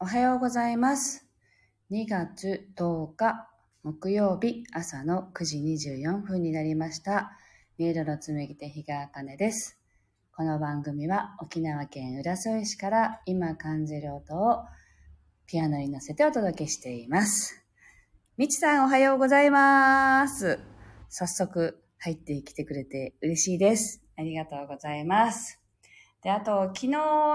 おはようございます。2月10日木曜日朝の9時24分になりました。ミイラの紡ぎ手日川茜です。この番組は沖縄県浦添市から今感じる音をピアノに乗せてお届けしています。みちさんおはようございます。早速入ってきてくれて嬉しいです。ありがとうございます。で、あと、昨日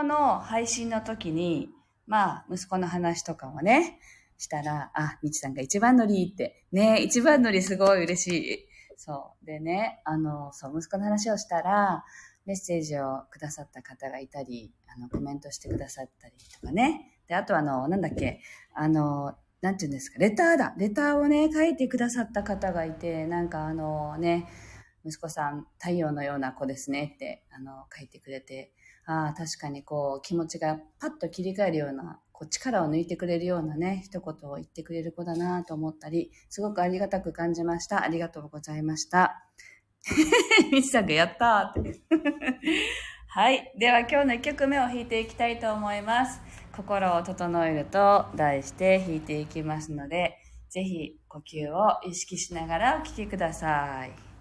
の配信の時に、まあ、息子の話とかもね、したら、あ、みちさんが一番乗りって、ね、一番乗りすごい嬉しい。そう。でね、あの、そう、息子の話をしたら、メッセージをくださった方がいたり、あの、コメントしてくださったりとかね。で、あとあの、なんだっけ、あの、なんて言うんですか、レターだ。レターをね、書いてくださった方がいて、なんかあのね、息子さん、太陽のような子ですねって、あの、書いてくれて、ああ、確かにこう、気持ちがパッと切り替えるような、こう、力を抜いてくれるようなね、一言を言ってくれる子だなと思ったり、すごくありがたく感じました。ありがとうございました。みちさんがやったーって。はい。では今日の1曲目を弾いていきたいと思います。心を整えると題して弾いていきますので、ぜひ呼吸を意識しながらお聴きくださ。い。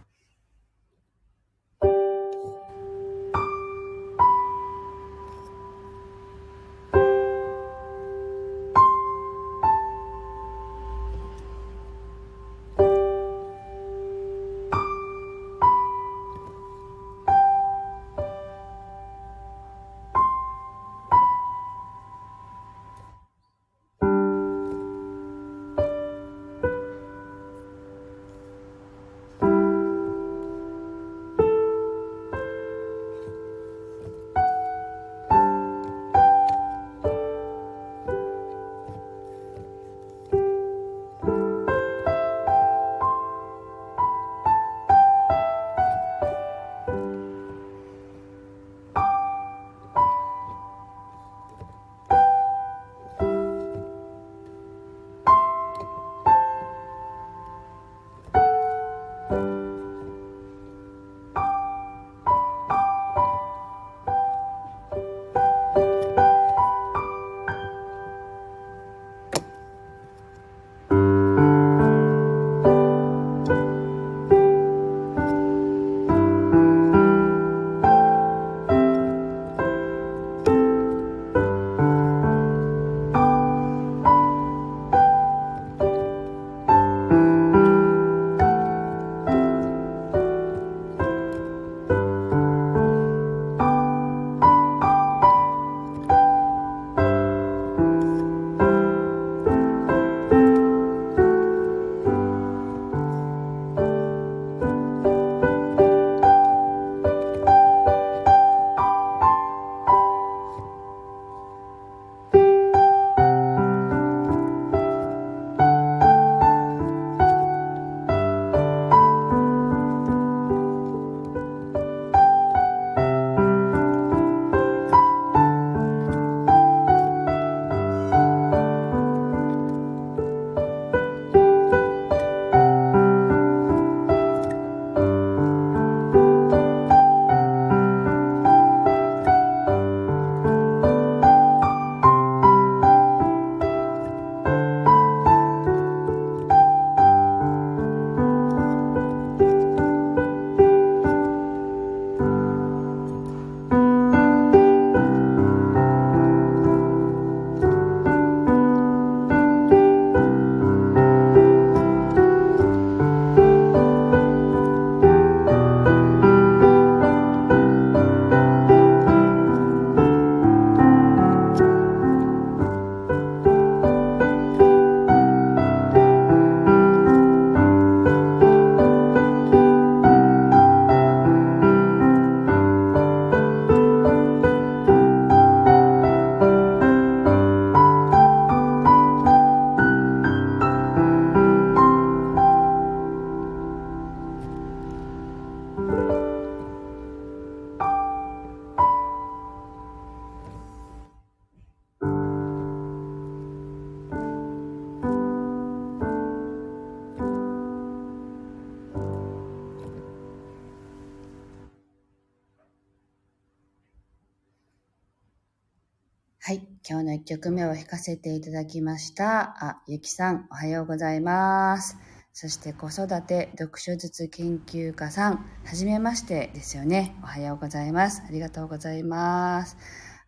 今日の一曲目を弾かせていただきました。あ、ゆきさん、おはようございます。そして子育て読書術研究家さん、はじめましてですよね。おはようございます。ありがとうございます。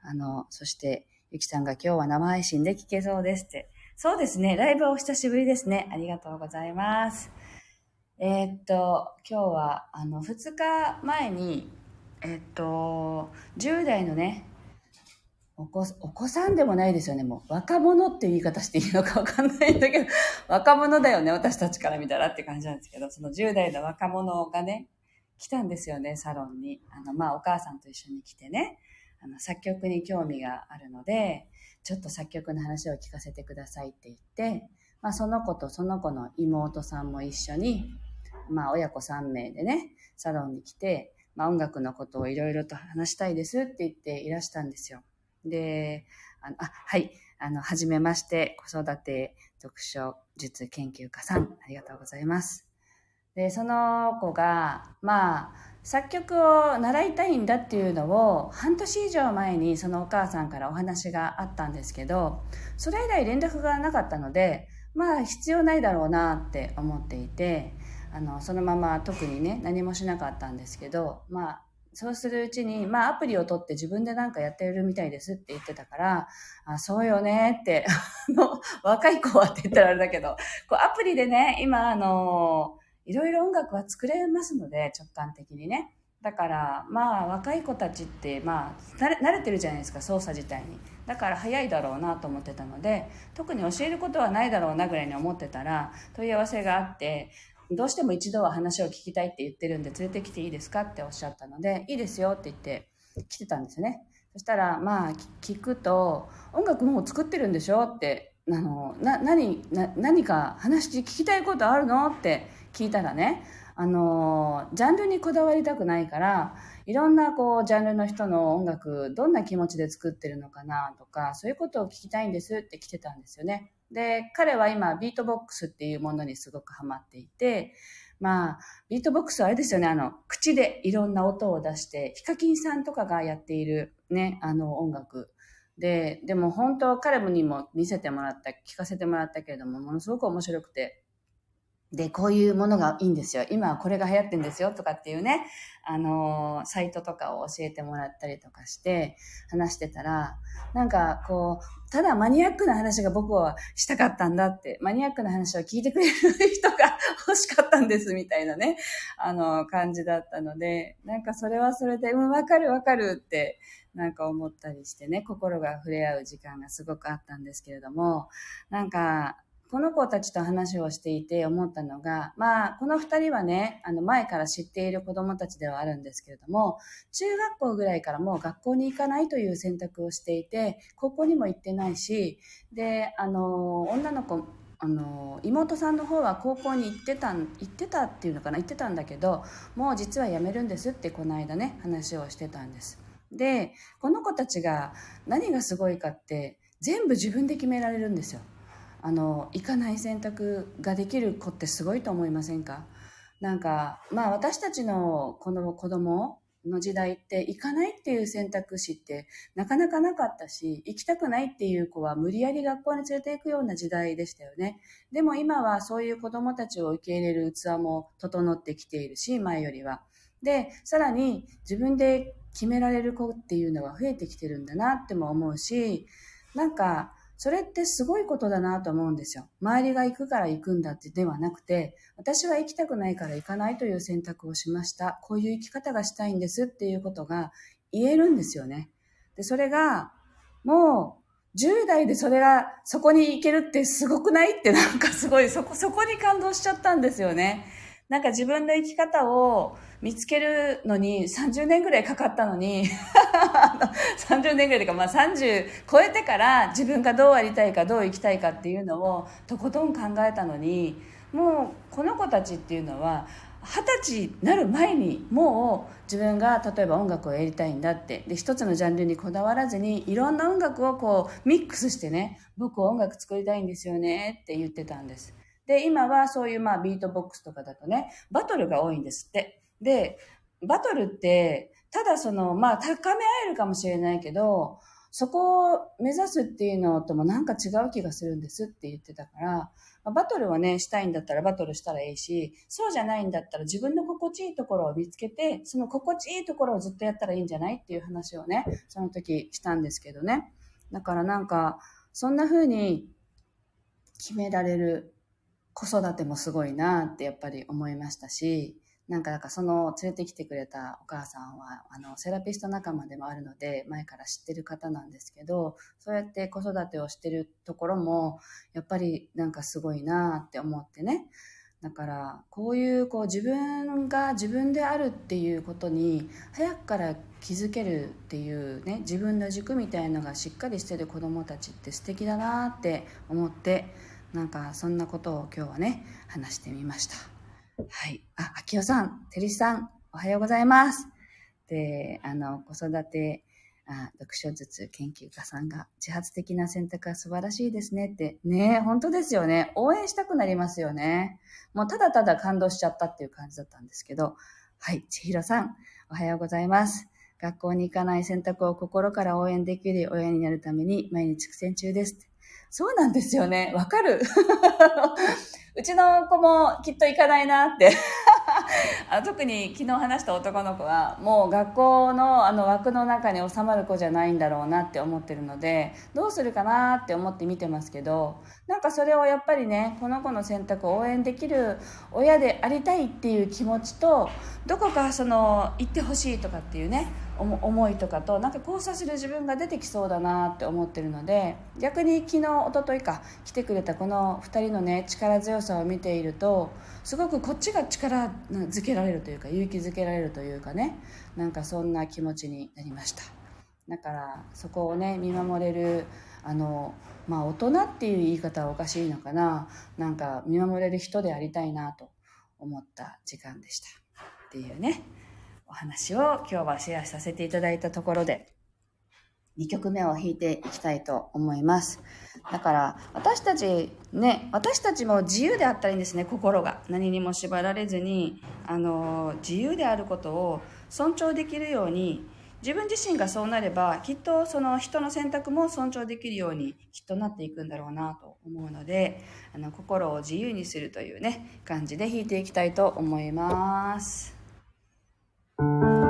あの、そして、ゆきさんが今日は生配信で聞けそうですって。そうですね。ライブはお久しぶりですね。ありがとうございます。えー、っと、今日は、あの、2日前に、えー、っと、10代のね、お子お子さんでもないですよね。もう若者っていう言い方していいのかわかんないんだけど、若者だよね。私たちから見たらって感じなんですけど、その10代の若者がね、来たんですよね、サロンに。あの、まあ、お母さんと一緒に来てね、あの、作曲に興味があるので、ちょっと作曲の話を聞かせてくださいって言って、まあ、その子とその子の妹さんも一緒に、まあ、親子3名でね、サロンに来て、まあ、音楽のことをいろいろと話したいですって言っていらしたんですよ。で、あのあはい、あの、はじめまして、子育て読書術研究家さん、ありがとうございます。で、その子が、まあ、作曲を習いたいんだっていうのを半年以上前にそのお母さんからお話があったんですけど、それ以来連絡がなかったので、まあ必要ないだろうなって思っていて、あの、そのまま特にね、何もしなかったんですけど、まあ、そうするうちに、まあアプリを取って自分でなんかやってるみたいですって言ってたから、あそうよねって、あの、若い子はって言ったらあれだけど、こうアプリでね、今あの、いろいろ音楽は作れますので、直感的にね。だから、まあ若い子たちって、まあ慣れてるじゃないですか、操作自体に。だから早いだろうなと思ってたので、特に教えることはないだろうなぐらいに思ってたら、問い合わせがあって、どうしても一度は話を聞きたいって言ってるんで連れてきていいですかっておっしゃったので、いいですよって言って来てたんですね。そしたら、まあ、聞くと、音楽もう作ってるんでしょって、あの、な、何、な、何か話聞きたいことあるのって聞いたらね、あの、ジャンルにこだわりたくないから、いろんなこう、ジャンルの人の音楽、どんな気持ちで作ってるのかなとか、そういうことを聞きたいんですって来てたんですよね。で、彼は今、ビートボックスっていうものにすごくハマっていて、まあ、ビートボックスはあれですよね、あの、口でいろんな音を出して、ヒカキンさんとかがやっているね、あの音楽。で、でも本当彼にも見せてもらった、聞かせてもらったけれども、ものすごく面白くて、で、こういうものがいいんですよ。今はこれが流行ってんですよとかっていうね、あのー、サイトとかを教えてもらったりとかして話してたら、なんかこう、ただマニアックな話が僕はしたかったんだって、マニアックな話を聞いてくれる人が欲しかったんですみたいなね、あの、感じだったので、なんかそれはそれで、うん、わかるわかるって、なんか思ったりしてね、心が触れ合う時間がすごくあったんですけれども、なんか、この子たちと話をしていて思ったのが、まあ、この二人はね、あの、前から知っている子供たちではあるんですけれども、中学校ぐらいからもう学校に行かないという選択をしていて、高校にも行ってないし、で、あの、女の子、あの妹さんの方は高校に行ってた行ってたっていうのかな行ってたんだけどもう実は辞めるんですってこの間ね話をしてたんです。でこの子たちが何がすごいかって全部自分で決められるんですよ。あの行かない選択ができる子ってすごいと思いませんか？なんかまあ私たちのこの子供の時代って行かないっていう選択肢ってなかなかなかったし、行きたくないっていう子は無理やり学校に連れて行くような時代でしたよね。でも今はそういう子供たちを受け入れる器も整ってきているし、前よりは。で、さらに自分で決められる子っていうのは増えてきてるんだなっても思うし、なんかそれってすごいことだなと思うんですよ。周りが行くから行くんだってではなくて、私は行きたくないから行かないという選択をしました。こういう生き方がしたいんですっていうことが言えるんですよね。で、それが、もう、10代でそれが、そこに行けるってすごくない？ってなんかすごい、そこ、そこに感動しちゃったんですよね。なんか自分の生き方を見つけるのに30年ぐらいかかったのに 30年ぐらいというか、まあ、30超えてから自分がどうありたいかどう生きたいかっていうのをとことん考えたのにもうこの子たちっていうのは二十歳になる前にもう自分が例えば音楽をやりたいんだってで一つのジャンルにこだわらずにいろんな音楽をこうミックスしてね僕音楽作りたいんですよねって言ってたんです。で今はそういうまあビートボックスとかだとねバトルが多いんですってでバトルってただそのまあ高め合えるかもしれないけどそこを目指すっていうのともなんか違う気がするんですって言ってたから、バトルをね、したいんだったらバトルしたらいいし、そうじゃないんだったら自分の心地いいところを見つけて、その心地いいところをずっとやったらいいんじゃないっていう話をね、その時したんですけどね。だからなんか、そんな風に決められる子育てもすごいなってやっぱり思いましたし、なんか、なんかその連れてきてくれたお母さんは、あの、セラピスト仲間でもあるので、前から知ってる方なんですけど、そうやって子育てをしてるところも、やっぱりなんかすごいなって思ってね。だから、こういう、こう自分が自分であるっていうことに、早くから気づけるっていうね、自分の軸みたいのがしっかりしてる子供たちって素敵だなって思って、なんかそんなことを今日はね、話してみました。はい。あ、秋代さん、てりさん、おはようございます。で、あの、子育て、あ読書術研究家さんが、自発的な選択は素晴らしいですねって。ね本当ですよね。応援したくなりますよね。もうただただ感動しちゃったっていう感じだったんですけど。はい。千尋さん、おはようございます。学校に行かない選択を心から応援できる親になるために毎日苦戦中です。そうなんですよね。わかる。うちの子もきっと行かないなって あ特に昨日話した男の子はもう学校のあの枠の中に収まる子じゃないんだろうなって思ってるのでどうするかなって思って見てますけどなんかそれをやっぱりねこの子の選択を応援できる親でありたいっていう気持ちとどこかその行ってほしいとかっていうね思いとかとなんか交差する自分が出てきそうだなって思ってるので逆に昨日一昨日か来てくれたこの2人のね力強さを見ているとすごくこっちが力づけられるというか勇気づけられるというかねなんかそんな気持ちになりました。だからそこをね見守れるあのまあ大人っていう言い方はおかしいのかななんか見守れる人でありたいなと思った時間でした。っていうね。お話を今日はシェアさせていただいたところで、2曲目を弾いていきたいと思います。だから、私たちね、私たちも自由であったらいいんですね、心が。何にも縛られずに、あの、自由であることを尊重できるように、自分自身がそうなれば、きっとその人の選択も尊重できるようにきっとなっていくんだろうなと思うので、あの、心を自由にするというね、感じで弾いていきたいと思います。了。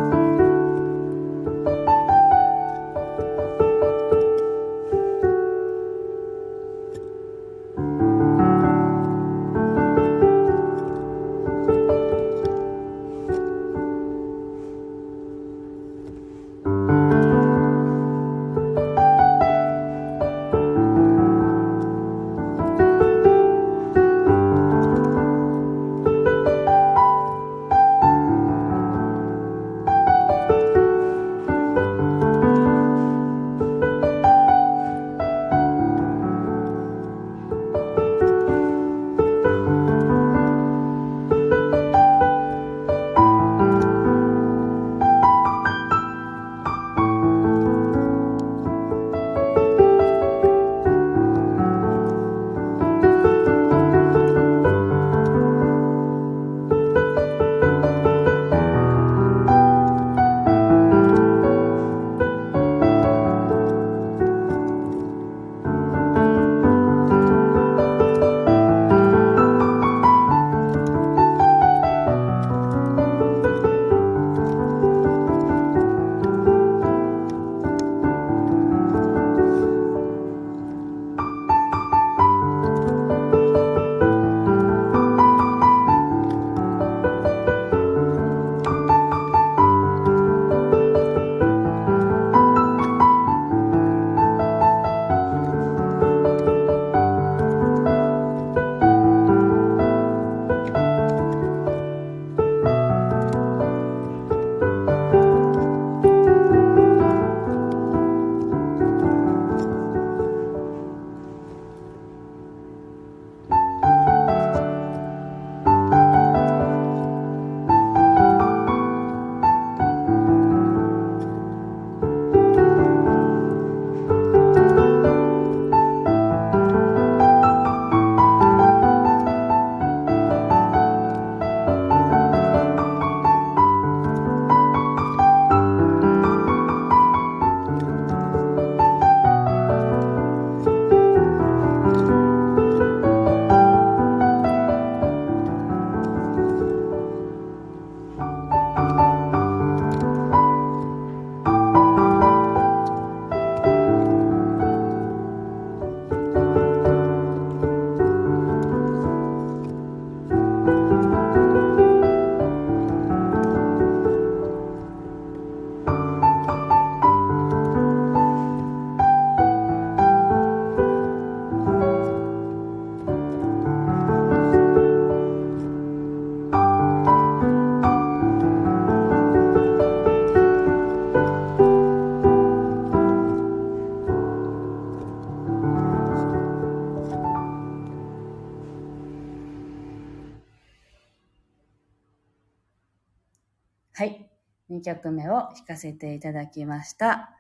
はい。2曲目を弾かせていただきました。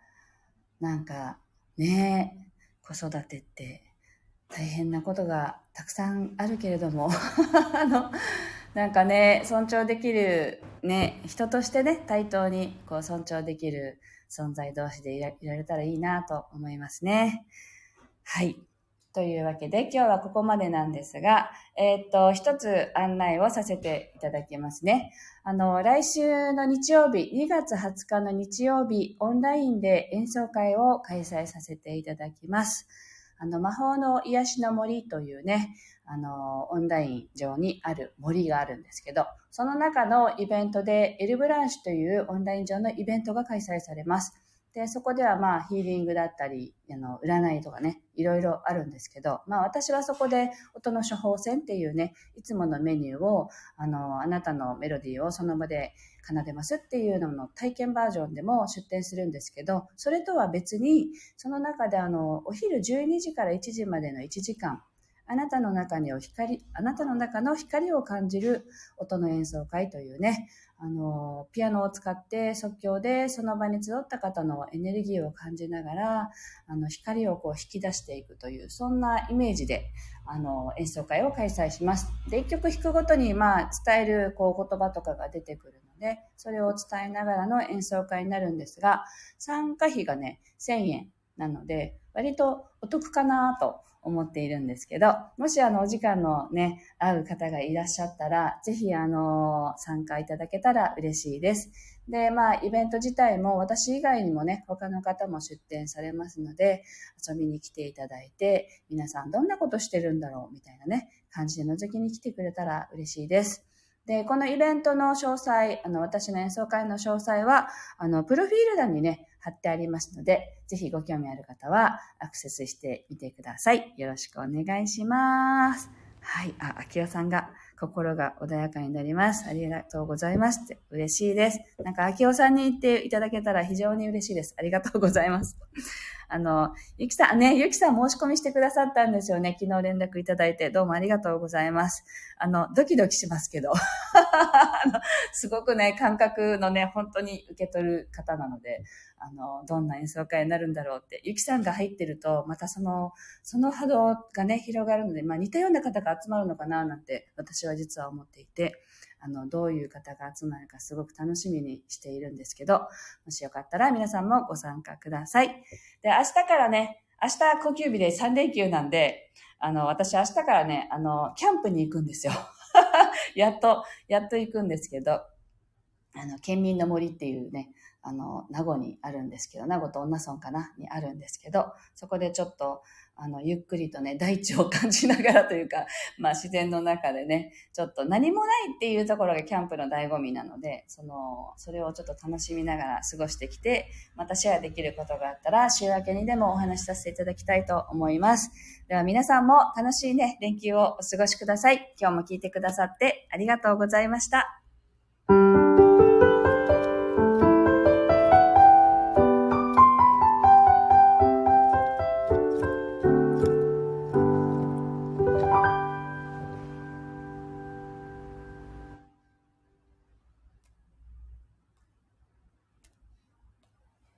なんか、ね子育てって大変なことがたくさんあるけれども あの、なんかね、尊重できる、ね、人としてね、対等にこう尊重できる存在同士でいられたらいいなと思いますね。はい。というわけで、今日はここまでなんですが、えー、っと、一つ案内をさせていただきますね。あの、来週の日曜日、2月20日の日曜日、オンラインで演奏会を開催させていただきます。あの、魔法の癒しの森というね、あの、オンライン上にある森があるんですけど、その中のイベントで、エルブランシュというオンライン上のイベントが開催されます。で、そこではまあヒーリングだったり、あの、占いとかね、いろいろあるんですけど、まあ私はそこで音の処方箋っていうね、いつものメニューを、あの、あなたのメロディーをその場で奏でますっていうのの体験バージョンでも出展するんですけど、それとは別に、その中であの、お昼12時から1時までの1時間、あなたの中にお光、あなたの中の光を感じる音の演奏会というね、あの、ピアノを使って即興でその場に集った方のエネルギーを感じながら、あの、光をこう引き出していくという、そんなイメージで、あの、演奏会を開催します。で、一曲弾くごとに、まあ、伝える、こう、言葉とかが出てくるので、それを伝えながらの演奏会になるんですが、参加費がね、1000円なので、割とお得かなと思っているんですけど、もしあのお時間のね、会う方がいらっしゃったら、ぜひあの、参加いただけたら嬉しいです。で、まあ、イベント自体も私以外にもね、他の方も出展されますので、遊びに来ていただいて、皆さんどんなことしてるんだろうみたいなね、感じで覗きに来てくれたら嬉しいです。で、このイベントの詳細、あの、私の演奏会の詳細は、あの、プロフィール欄にね、貼ってありますので、ぜひご興味ある方はアクセスしてみてください。よろしくお願いします。はい。あ、秋代さんが心が穏やかになります。ありがとうございますって嬉しいです。なんか秋代さんに言っていただけたら非常に嬉しいです。ありがとうございます。あの、ゆきさん、ね、ゆきさん申し込みしてくださったんですよね。昨日連絡いただいて、どうもありがとうございます。あの、ドキドキしますけど。すごくね、感覚のね、本当に受け取る方なので、あの、どんな演奏会になるんだろうって、ゆきさんが入ってると、またその、その波動がね、広がるので、まあ似たような方が集まるのかな、なんて、私は実は思っていて、あの、どういう方が集まるかすごく楽しみにしているんですけど、もしよかったら皆さんもご参加ください。で、明日からね、明日呼吸日で3連休なんで、あの、私明日からね、あの、キャンプに行くんですよ。やっと、やっと行くんですけど、あの、県民の森っていうね、あの、名護にあるんですけど、名護と女村かなにあるんですけど、そこでちょっと、あの、ゆっくりとね、大地を感じながらというか、まあ自然の中でね、ちょっと何もないっていうところがキャンプの醍醐味なので、その、それをちょっと楽しみながら過ごしてきて、またシェアできることがあったら、週明けにでもお話しさせていただきたいと思います。では皆さんも楽しいね、連休をお過ごしください。今日も聞いてくださってありがとうございました。